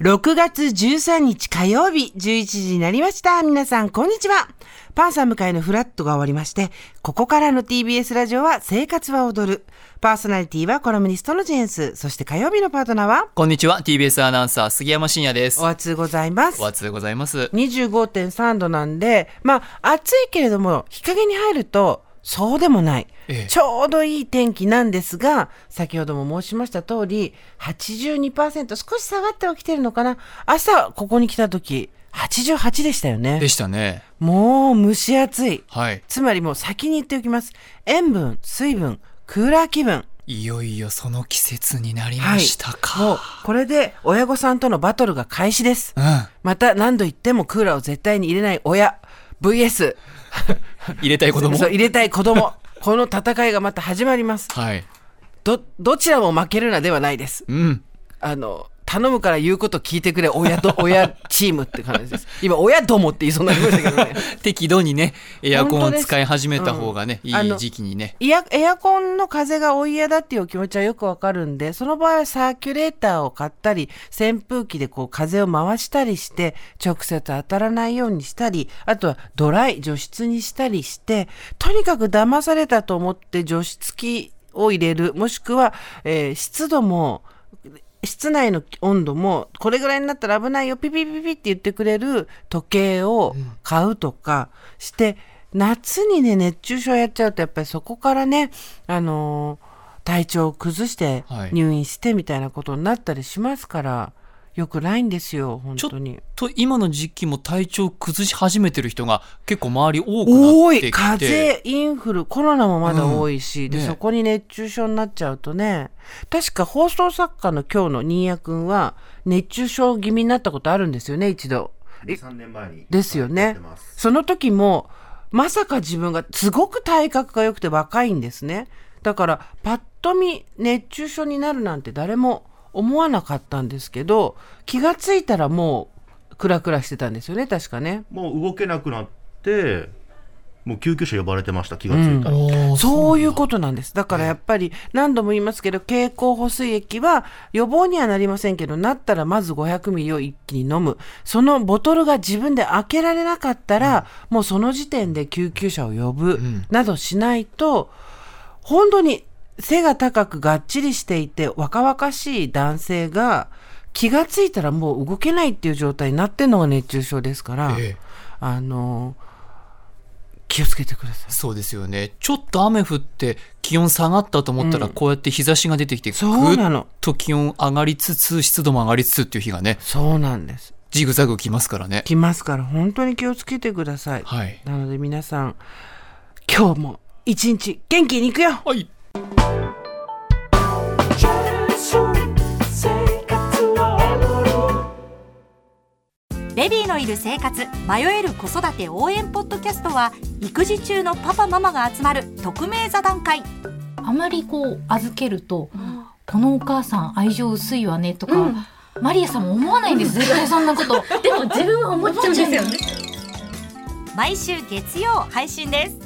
6月13日火曜日11時になりました。皆さん、こんにちは。パンサー向かいのフラットが終わりまして、ここからの TBS ラジオは生活は踊る。パーソナリティはコラムニストのジェーンス。そして火曜日のパートナーは、こんにちは TBS アナウンサー杉山真也ですお暑ございますお。暑でございます25.3度なんで、まあ、暑いけれども、日陰に入ると、そうでもない。ええちょうどいい天気なんですが、先ほども申しました通り、82%、少し下がってはきてるのかな。朝、ここに来た時、88でしたよねで。したねもう蒸し暑い。はいつまりもう先に言っておきます。塩分、水分、クーラー気分。いよいよその季節になりましたか、もう、これで親御さんとのバトルが開始です。うんまた何度言ってもクーラーを絶対に入れない親、VS、入れたい子供？そう入れたい子供。この戦いがまた始まります。はいど、どちらも負けるなではないです。うんあの、頼むから言うこと聞いてくれ、親と、親チームって感じです。今、親どもって言いそうになりましたけどね。適度にねエアコンを使い始めた方がね、うんいい時期にねいや、エアコンの風がお嫌だっていうお気持ちはよくわかるんで、その場合はサーキュレーターを買ったり、扇風機でこう風を回したりして、直接当たらないようにしたり、あとはドライ、除湿にしたりして、とにかく騙されたと思って除湿機を入れる、もしくは、えー湿度も、室内の温度もこれぐらいになったら危ないよピピピピって言ってくれる時計を買うとかして、夏にね熱中症やっちゃうとやっぱりそこからねあのー体調を崩してはい。入院してみたいなことになったりしますから、よくないんですよ本ちょっ当に。と今の時期も体調崩し始めてる人が結構周り多く多いなってきて風邪インフルコロナもまだ多いし、でうんねそこに熱中症になっちゃうとね確か放送作家の今日の新谷君は熱中症気味になったことあるんですよね一度。3年前にですよね。その時も、まさか自分がすごく体格が良くて若いんですね。だから、パッと見熱中症になるなんて誰も思わなかったんですけど、気がついたらもう、クラクラしてたんですよね、確かね。もう動けなくなってもう救急車呼ばれてました気がついたら、おーそういうことなんです。だからやっぱり何度も言いますけど、経口補水液は予防にはなりませんけど、なったらまず500ミリを一気に飲む。そのボトルが自分で開けられなかったら、もうその時点で救急車を呼ぶなどしないと、本当に背が高くがっちりしていて若々しい男性が気がついたらもう動けないっていう状態になってるのが熱中症ですから、ええ。あの、気をつけてください。そうですよね。ちょっと雨降って気温下がったと思ったらこうやって日差しが出てきて、そうなの。ぐっと気温上がりつつ湿度も上がりつつっていう日がねそうなんです。ジグザグ来ますからね。来ますから本当に気をつけてください。はい。なので皆さん、今日も一日元気に行くよ。はいベビーのいる生活迷える子育て応援ポッドキャストは育児中のパパママが集まる匿名座談会。あまりこう預けると、このお母さん愛情薄いわねとか、マリアさんも思わないんです 絶対そんなこと。でも自分は思っちゃうんですよね。毎週月曜配信です